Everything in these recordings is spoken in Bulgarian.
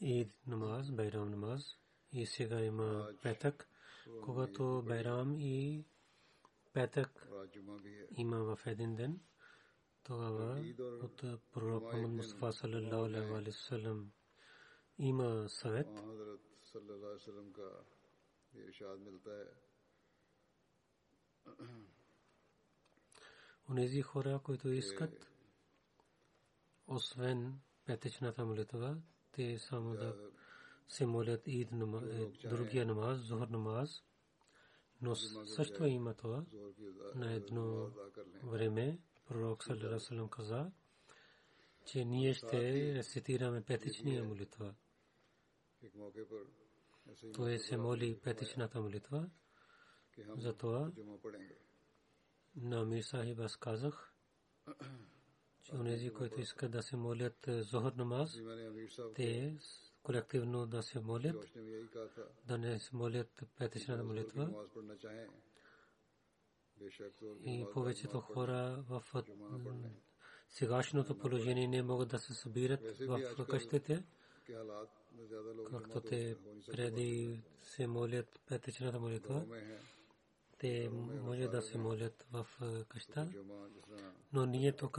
Ид намаз, Байрам намаз. И сега има петък, когато Байрам и петък има в един ден. Тогава от пророк Мухаммад Мустафа саллалаху алейхи ва саллям има съвет. Онези хора, които искат, освен петъчната молитва, те само да се молят Ид, другия намаз, Зор намаз. Но също има това. На едно време пророк Салерасалам каза, че ние ще рецитираме петичния молитва. Той се моли петичната молитва. Затова на Мисахи аз казах, че онези, които искат да се молят е, зохор намаз, те колективно да се молят, да не се молят петъчната молитва. И повечето хора в сегашното положение не могат да се събират в къщите, както те преди се молят петъчната молитва те може да се молят в къща, но ние тук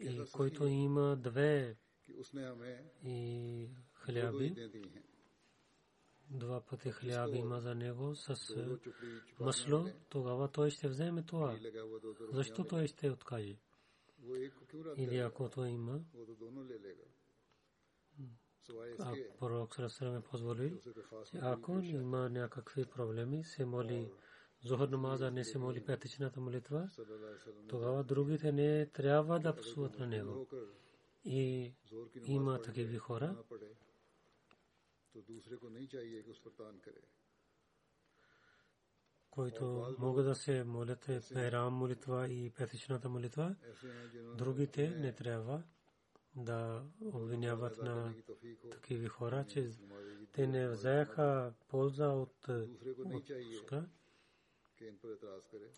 и който има две и хляби. Два пъти хляби има за него с масло, тогава той ще вземе това. Защо той ще откаже? Или ако той има, ако пророк Сарасара ме позволи, ако има някакви проблеми, се моли Зохър намаза не се моли петичната молитва, тогава другите не трябва да псуват на него. И има такива хора. Които могат да се молят Байрам молитва и петичната молитва, другите не трябва да обвиняват на такива хора, че те не взеха полза от отпуска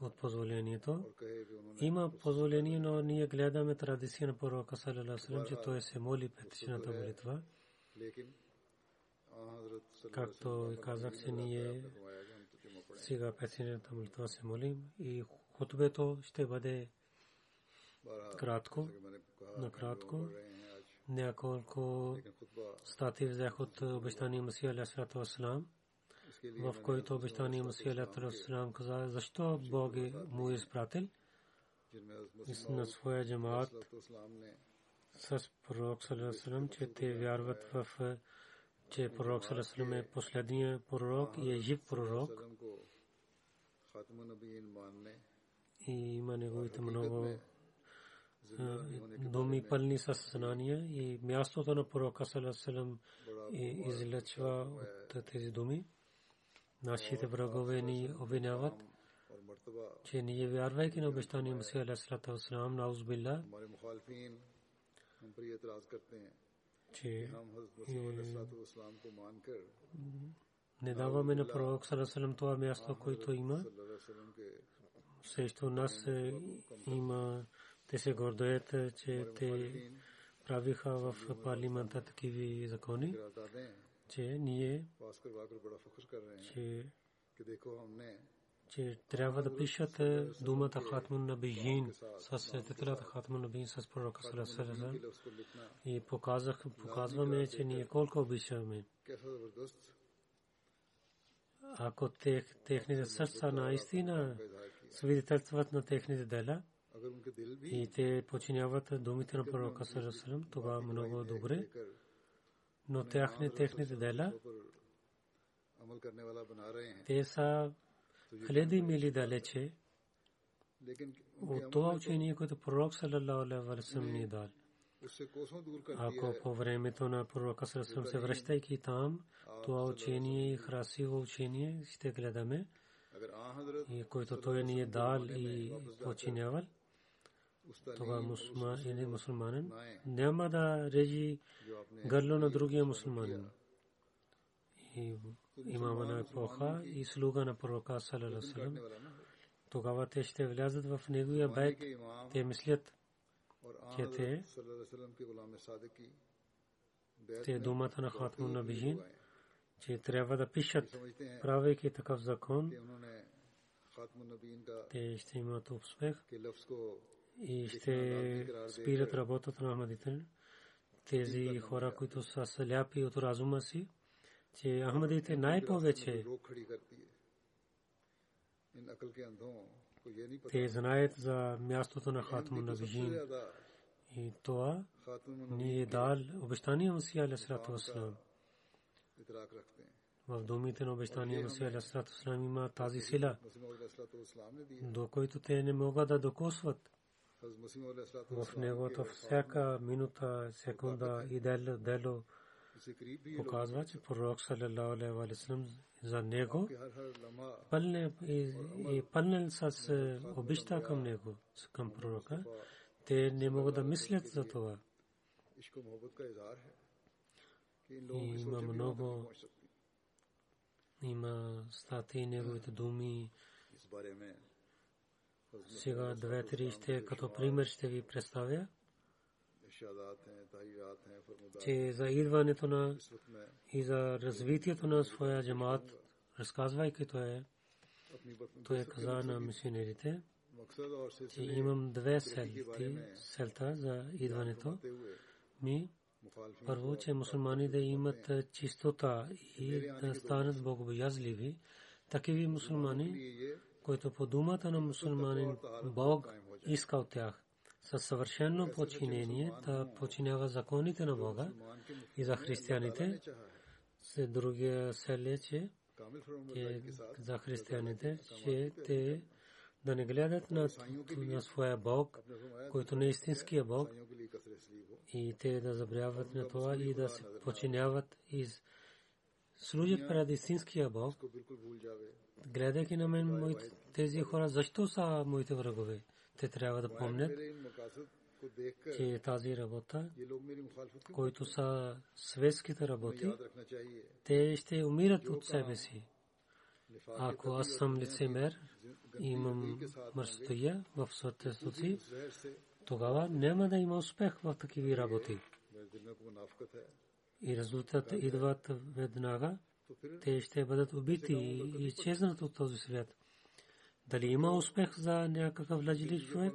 от позволението. Има позволение, но ние гледаме традиция на пророка Салаласалам, че той се моли петичната молитва. Както казах, че ние сега петичната молитва се молим и хотбето ще бъде кратко, накратко. Няколко стати взех от обещания Масия Алясалату Аслам в който обещание Масия Алейхиссалам каза, защо Бог е му изпратил на своя джамаат с пророк Салесалам, че те вярват в е, че пророк Салесалам е последния пророк и е жив пророк. И има неговите много е, думи пълни с знания и мястото на пророка Салесалам излечва от тези думи. Нашите врагове ни обвиняват, че ние вярвайки на обещание Мусия Аля Срата Ослам, на Узбилла, че не даваме на пророк Сарасалам това място, което има. Срещу нас има, те се гордоят, че те правиха в парламента такива закони че ние че, че трябва да пишат думата Хатмун Набиин с светителата Хатмун Набиин с пророка Саласаласа и показах, показваме, че ние колко обичаме. Ако тех, техните сърца наистина свидетелстват на техните дела и те починяват думите на пророка Саласалам, това много добре. но техните дела те са хиляди мили далече от това учение, което пророк Салалалалалалалалал Валасам ни дал. Ако по времето на пророка Салалалалалал се връщайки там, това учение и красиво учение ще гледаме, което той ни е дал и починявал. това мусма или мусулманин няма да режи гърло на другия мусулманин. И имама на епоха и слуга на пророка Салаласалам. Тогава те ще влязат в неговия байт. Те мислят, че те те думата на Хатму на Бижин, че трябва да пишат, правейки такъв закон, те ще имат успех и ще спират работата на Ахмадите. Тези хора, които са сляпи от разума си, че Ахмадите най-повече те знаят за мястото на Хатму Навижин. И това ни е дал обещание Масия Аля Срата Васлам. В думите на обещание Масия Аля Срата Васлам има тази сила, до който те не могат да докосват. него, то всяка минута, секунда и дело показва, че пророк салалалаху алейхи салам за него и пълнен с обичта към него, към пророка. Те не могат да мислят за това. Има много има статии, неговите думи, Сега две-три ще като пример ще ви представя, че за идването на и за развитието на своя джамаат, разказвайки то е, то е каза на мисионерите, че имам две селти, селта за идването ми. Първо, че мусулмани да имат чистота и да станат богобоязливи. Такива мусулмани, който по думата на мусулманин Бог иска от тях. Със съвършено подчинение да подчинява законите на Бога и за християните. С другия селе, че за християните, че те да не гледат на, на своя Бог, който не е истинския Бог, и те да забравят на това и да се подчиняват из служат пред истинския Бог, гледайки на мен тези хора, защо са моите врагове? Те трябва да помнят, че тази работа, които са светските работи, те ще умират от себе си. Ако аз съм лицемер, имам мърстоя в съответствието си, тогава няма да има успех в такива работи. и резултат идват веднага, те ще бъдат убити и изчезнат от този свят. Дали има успех за някакъв лъжили човек?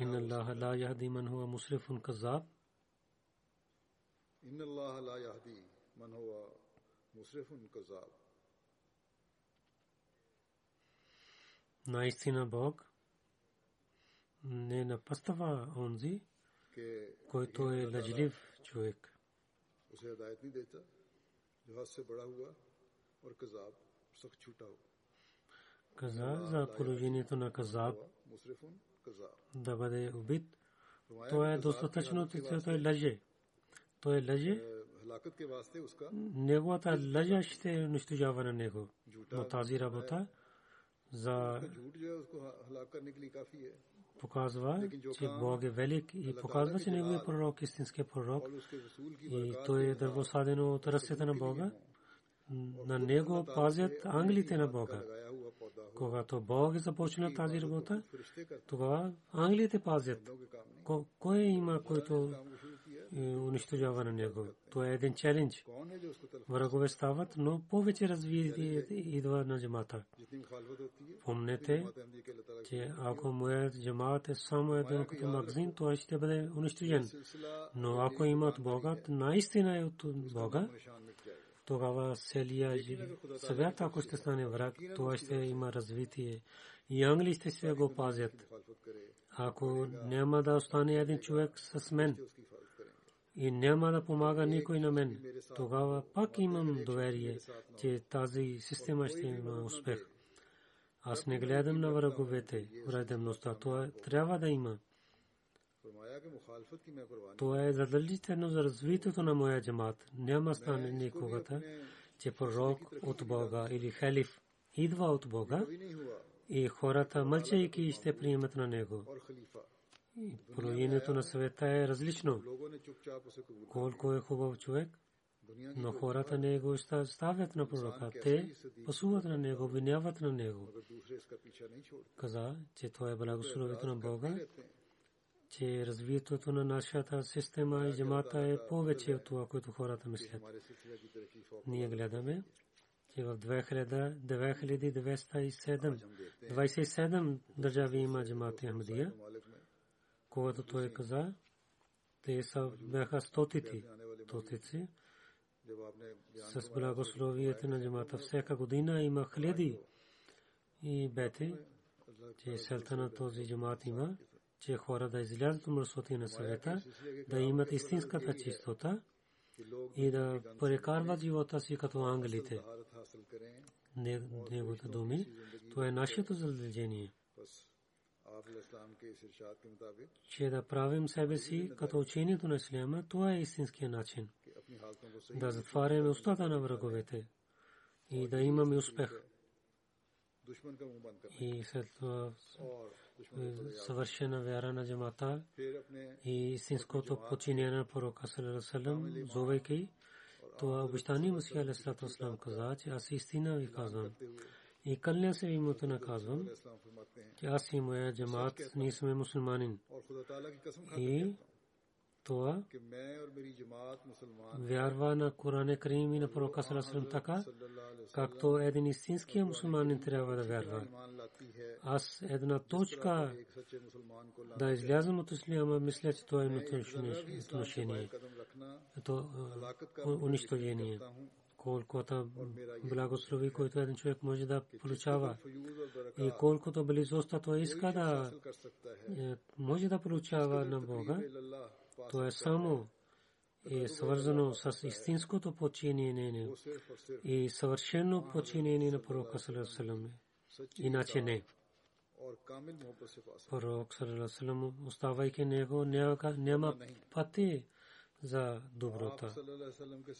ان اللہ لا یهدی من هو مصرف قذاب ان اللہ لا یهدی من هو مصرف قذاب نائستینا بھوک не напъстава онзи, който е лъжлив човек. اسے ہدایت نہیں دیتا جو ہاتھ سے بڑا ہوا اور کذاب سخت چھوٹا ہو каза за положението на казаб да бъде убит, то е достатъчно, че той лъже. Той лъже, неговата лъжа ще унищожава на него. Но тази работа за показва, че Бог е велик и показва, че неговият пророк, истинския пророк, и той е дървосаден от ръцете на Бога. На него пазят ангелите на Бога. Когато Бог е започна тази работа, тогава ангелите пазят. Кой има, който е, унищожаване на него. Това е един челендж. Врагове стават, но повече развитие идва на джамата. Помнете, че ако моят джамат е само един като магазин, той ще бъде унищожен. Но ако имат Бога, наистина е от Бога, тогава целия свят, ако ще стане враг, това ще има развитие. И английците ще го пазят. Ако няма да остане един човек с мен, и няма да помага никой на мен, тогава пак имам доверие, че тази система ще има успех. Аз не гледам на враговете, враждебността. Това трябва да има. Това е задължително за развитието на моя джамат. Няма стане никогата, че пророк от Бога или халиф идва от Бога и хората мълчайки ще приемат на него. Половинето на света е различно. Колко е хубав човек, но хората не го ставят на пророка. Те пасуват на него, обвиняват на него. Каза, че това е благословието на Бога, че развитието на нашата система и джамата е повече от това, което хората мислят. Ние гледаме, че в 2207 27 държави има джамата Ахмадия когато той е каза, те са бяха стотици, стотици. С благословието на джамата всяка година има хледи и бети, че селта на този джамат има, че хора да излязат от мръсоти на съвета, да имат истинската чистота и да прекарват живота си като ангелите. Неговите думи, то е нашето задължение че да правим себе си като учението на Исляма, това е истинския начин. Да затваряме устата на враговете и да имаме успех. И след това съвършена вяра на джамата и истинското подчинение на пророка Салерасалам, зовейки това обещание Мусия Алисалату Аслам каза, че аз истина ви казвам. И кълня се имота казвам, че аз и моя джамаат, ние сме мусульманин. И това вярва на Коране Карим и на пророка Саласалам така, както един истински мусулманин трябва да вярва. Аз една точка да излязам от исляма, мисля, че това е отношение, унищожение колкото благослови, който един човек може да получава. И колкото близостта той иска да е, може да получава на Бога, то е само е свързано с истинското подчинение и съвършено подчинение на пророка Салесалам. Иначе не. Пророк Салесалам, оставайки него, няма пъти за доброта.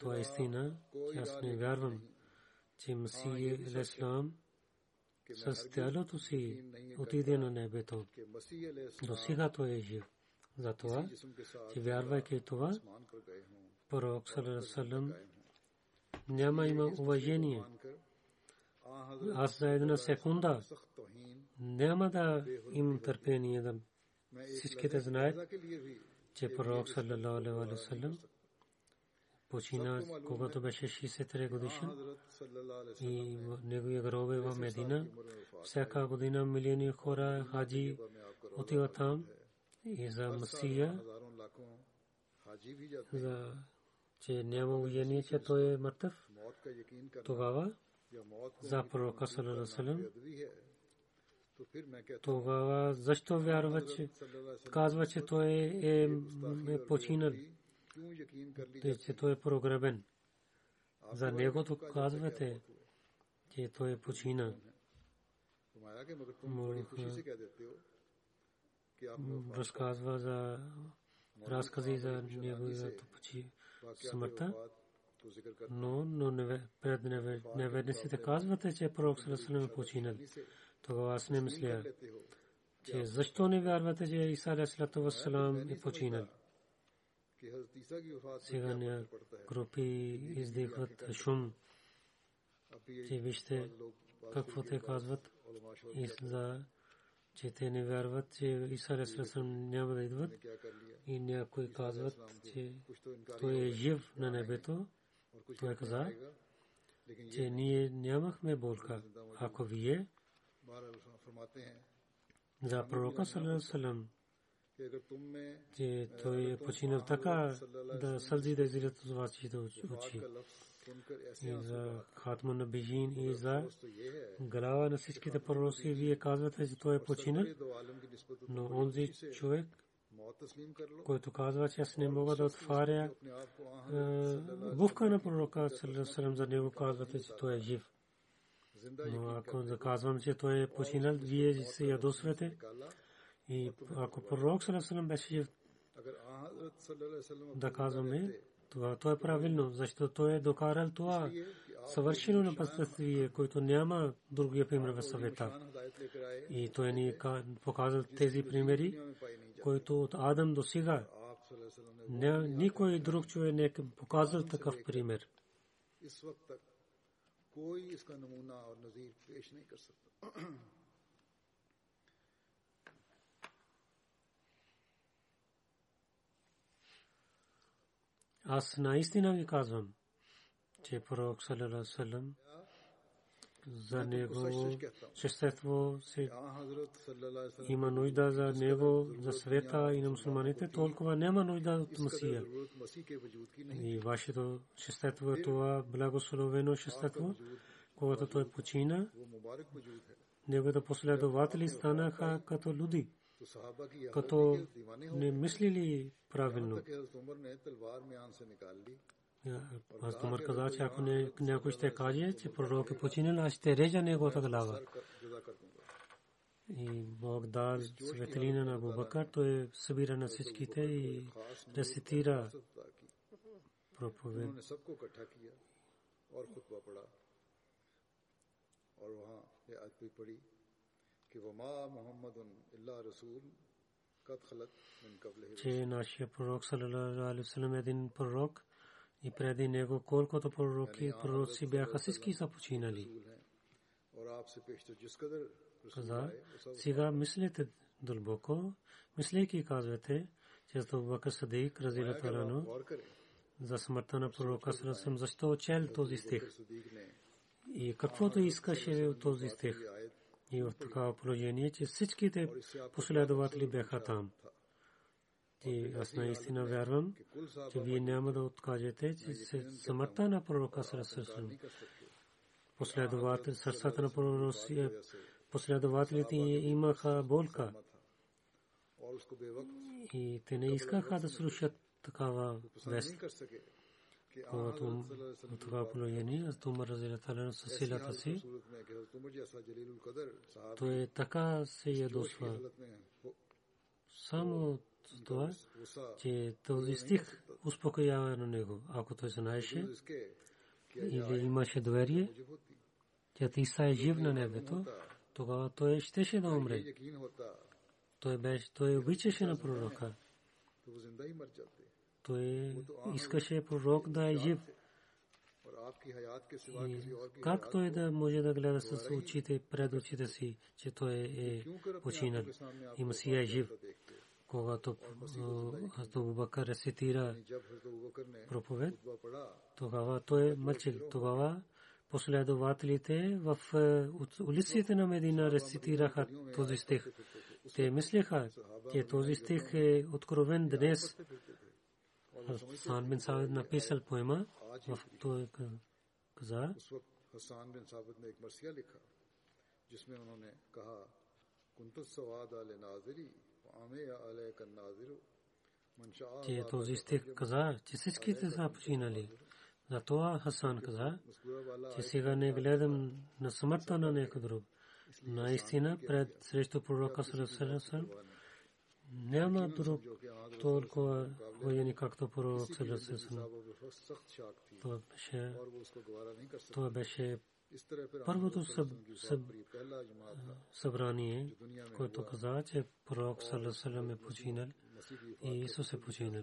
Това е истина. Аз не вярвам, че Масия е Ислам с тялото си отиде на небето. До сега той е жив. Затова, че вярвайки това, пророк Салам няма има уважение. Аз за една секунда няма да имам търпение да всичките знаят че пророк саллалаху алейхи ва саллям почина когато беше 63 годишен и неговия гроб е в Медина. Всяка година милиони хора хаджи отиват там и за Масия, за че няма уверение, че той е мъртъв. Тогава за пророка саллалаху тогава защо вярва, че казва, че той е, е починал, че той е прогребен. За него то казвате, че той е починал. Разказва за разкази за неговата смъртта. Но, но пред неверниците казвате, че пророк Салесалем е починал. Тогава аз не мисля, че защо не вярвате, че Иса Алейхиссалату Вассалам е починал. Сега ня групи издихват шум, че вижте какво те казват и за че те не вярват, че Иса Алейхиссалам няма да идват и някои казват, че той е жив на небето. Той каза, че ние нямахме болка. Ако вие за пророка салам че той е починал така да сълзи да излизат от вашите очи. И за хатма на Бижин и за глава на всичките пророци вие казвате, че той е починал, но онзи човек, който казва, че аз не мога да отваря бувка на пророка за него казвате, че той е жив. Но ако заказвам, че той е починал, вие се ядосвате. И ако пророк Салесалам беше да казваме, това то е правилно, защото той е докарал това съвършено на последствие, който няма другия пример в съвета. И той ни показал тези примери, които от Адам до сега никой друг човек не е показал такъв пример. کوئی اس کا نمونہ اور نظیر پیش نہیں کر سکتا۔ Аз наистина ви فروق صلی اللہ علام за него същество се има нужда за него, за света и на мусулманите, толкова няма нужда от Масия. И вашето същество е това благословено същество, когато той почина, неговите последователи станаха като люди, като не мислили правилно. Аз Тумар каза, че ако някой ще каже, че пророк е починен, аз ще режа неговата глава. И Бог дал светлина на Бубака, то е събира на всичките и да се тира проповед. کہ ناشیہ پر روک صلی اللہ علیہ وسلم دین پر روک и преди него колкото пророки пророци бяха всички са починали. Каза, сега мислите дълбоко, мислейки казвате, че за Бакър Садик, разилата за смъртта на пророка Сарасам, защо чел този стих? И каквото искаше от този стих? И в такава положение, че всичките последователи бяха там. И аз наистина вярвам, че вие няма да откажете, че смъртта на пророка Сарасърсъм. Последовател, сърцата на пророци, последователите имаха болка. И те не искаха да слушат такава вест. Това положение, аз Умар разилата със силата си, той така се ядосва. Само това, че този стих успокоява на него. Ако той знаеше или имаше доверие, че Иса е жив на небето, тогава той щеше да умре. Той беше, той обичаше на пророка. Той искаше пророк да е жив. И как той да може да гледа с очите пред очите си, че той е починал и Масия е жив? когато Хазрат Абу Бакър рецитира проповед, тогава той е мълчил. Тогава последователите в е, улиците на Медина рецитираха този стих. Те мислеха, че този стих е откровен днес. Сан бин Савид написал поема, в той каза. Хасан бин Сабит ने एक मरसिया लिखा जिसमें उन्होंने कहा कुंतुस सवाद अल नाजरी те този стих каза, че всичките са починали. Затова Хасан каза, че сега не гледам на смъртта на някой друг. Наистина, пред срещу пророка Сърсърсър, няма друг толкова воени, както пророк Сърсърсър. Това беше първото събрание, което каза, че пророк Сарасарасар е починал и Исус е починал.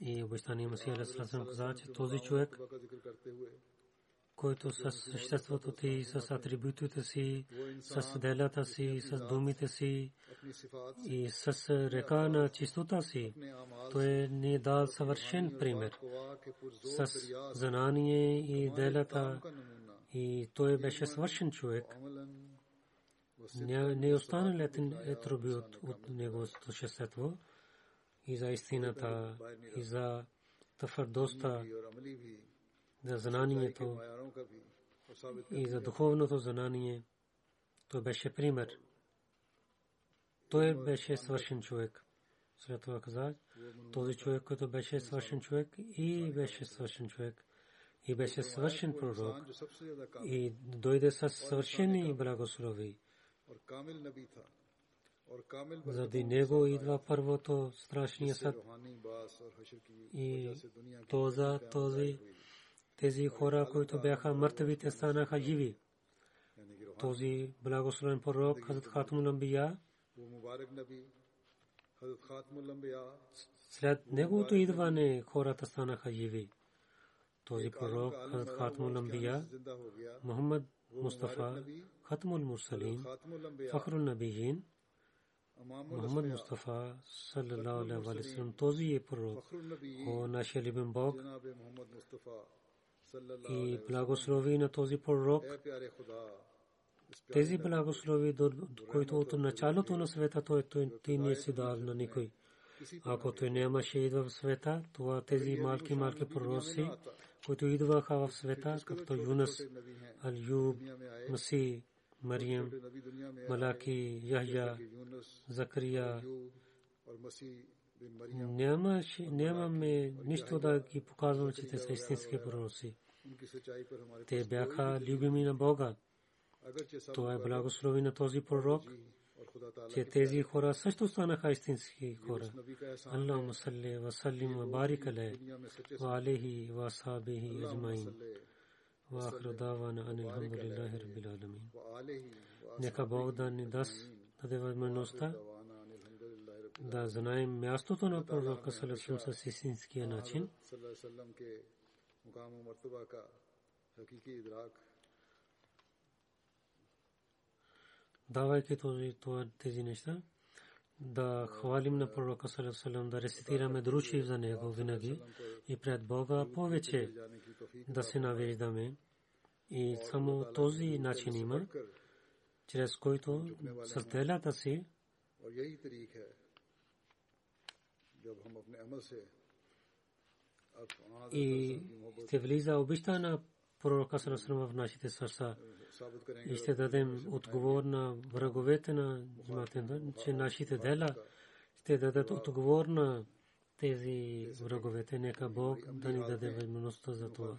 И обещания Масия Алисалам каза, че този човек, който с съществото си, с атрибутите си, с делята си, с думите си и с река на чистота си, той ни е дал съвършен пример. С знание и делята и той беше свършен човек. Не е останал атрибут от неговото същество и за истината, и за твърдостта, за знанието и за духовното знание. Той беше пример. Той беше свършен човек. След това каза, този човек, който беше свършен човек и беше свършен човек и беше свършен пророк и дойде с съвършени благослови. Заради него идва първото страшния съд. И тоза, този, тези хора, които бяха мъртвите, станаха живи. Този благословен пророк, Хазрат Хатмул Амбия, след неговото идване хората станаха живи. Този пророк, Хазрат Хатмул Амбия, Мухаммад Мустафа, Хатмул Мурсалин, Фахрул Набиин, Мухаммад Мустафа саллалаху алейхи ва саллям този е пророк, о нашия любим Бог и благослови на този пророк. Тези благослови, които от началото на света той, той не си дал на никой. Ако той нямаше идва в света, това тези малки, малки пророци, които идваха в света, като Юнас, Алюб, Маси, Мариям, Малаки, Яхя, Закария. Нямаме нищо да ги показвам, че те са истински пророци. Те бяха любими на Бога. Това е благослови на този пророк, че тези хора също станаха истински хора. Аллаху салли ва саллим ва барик алейхи ва алейхи ва асхабихи аджмаин. واخر دعوانا ان الحمد لله رب العالمين нека Бог да ни даде възможността да знаем мястото на пророка Салесим с истинския начин. Давайки този, тези неща, да хвалим на пророка Салесалам, да рецитираме дручи за него винаги и пред Бога повече да се навеждаме. И само този начин има, чрез който с делята си и ще влиза обичта на пророка Сарасрам в нашите сърца и ще дадем отговор на враговете на джаматен, че нашите дела ще дадат отговор на тези враговете. Нека Бог да ни даде възможността за това.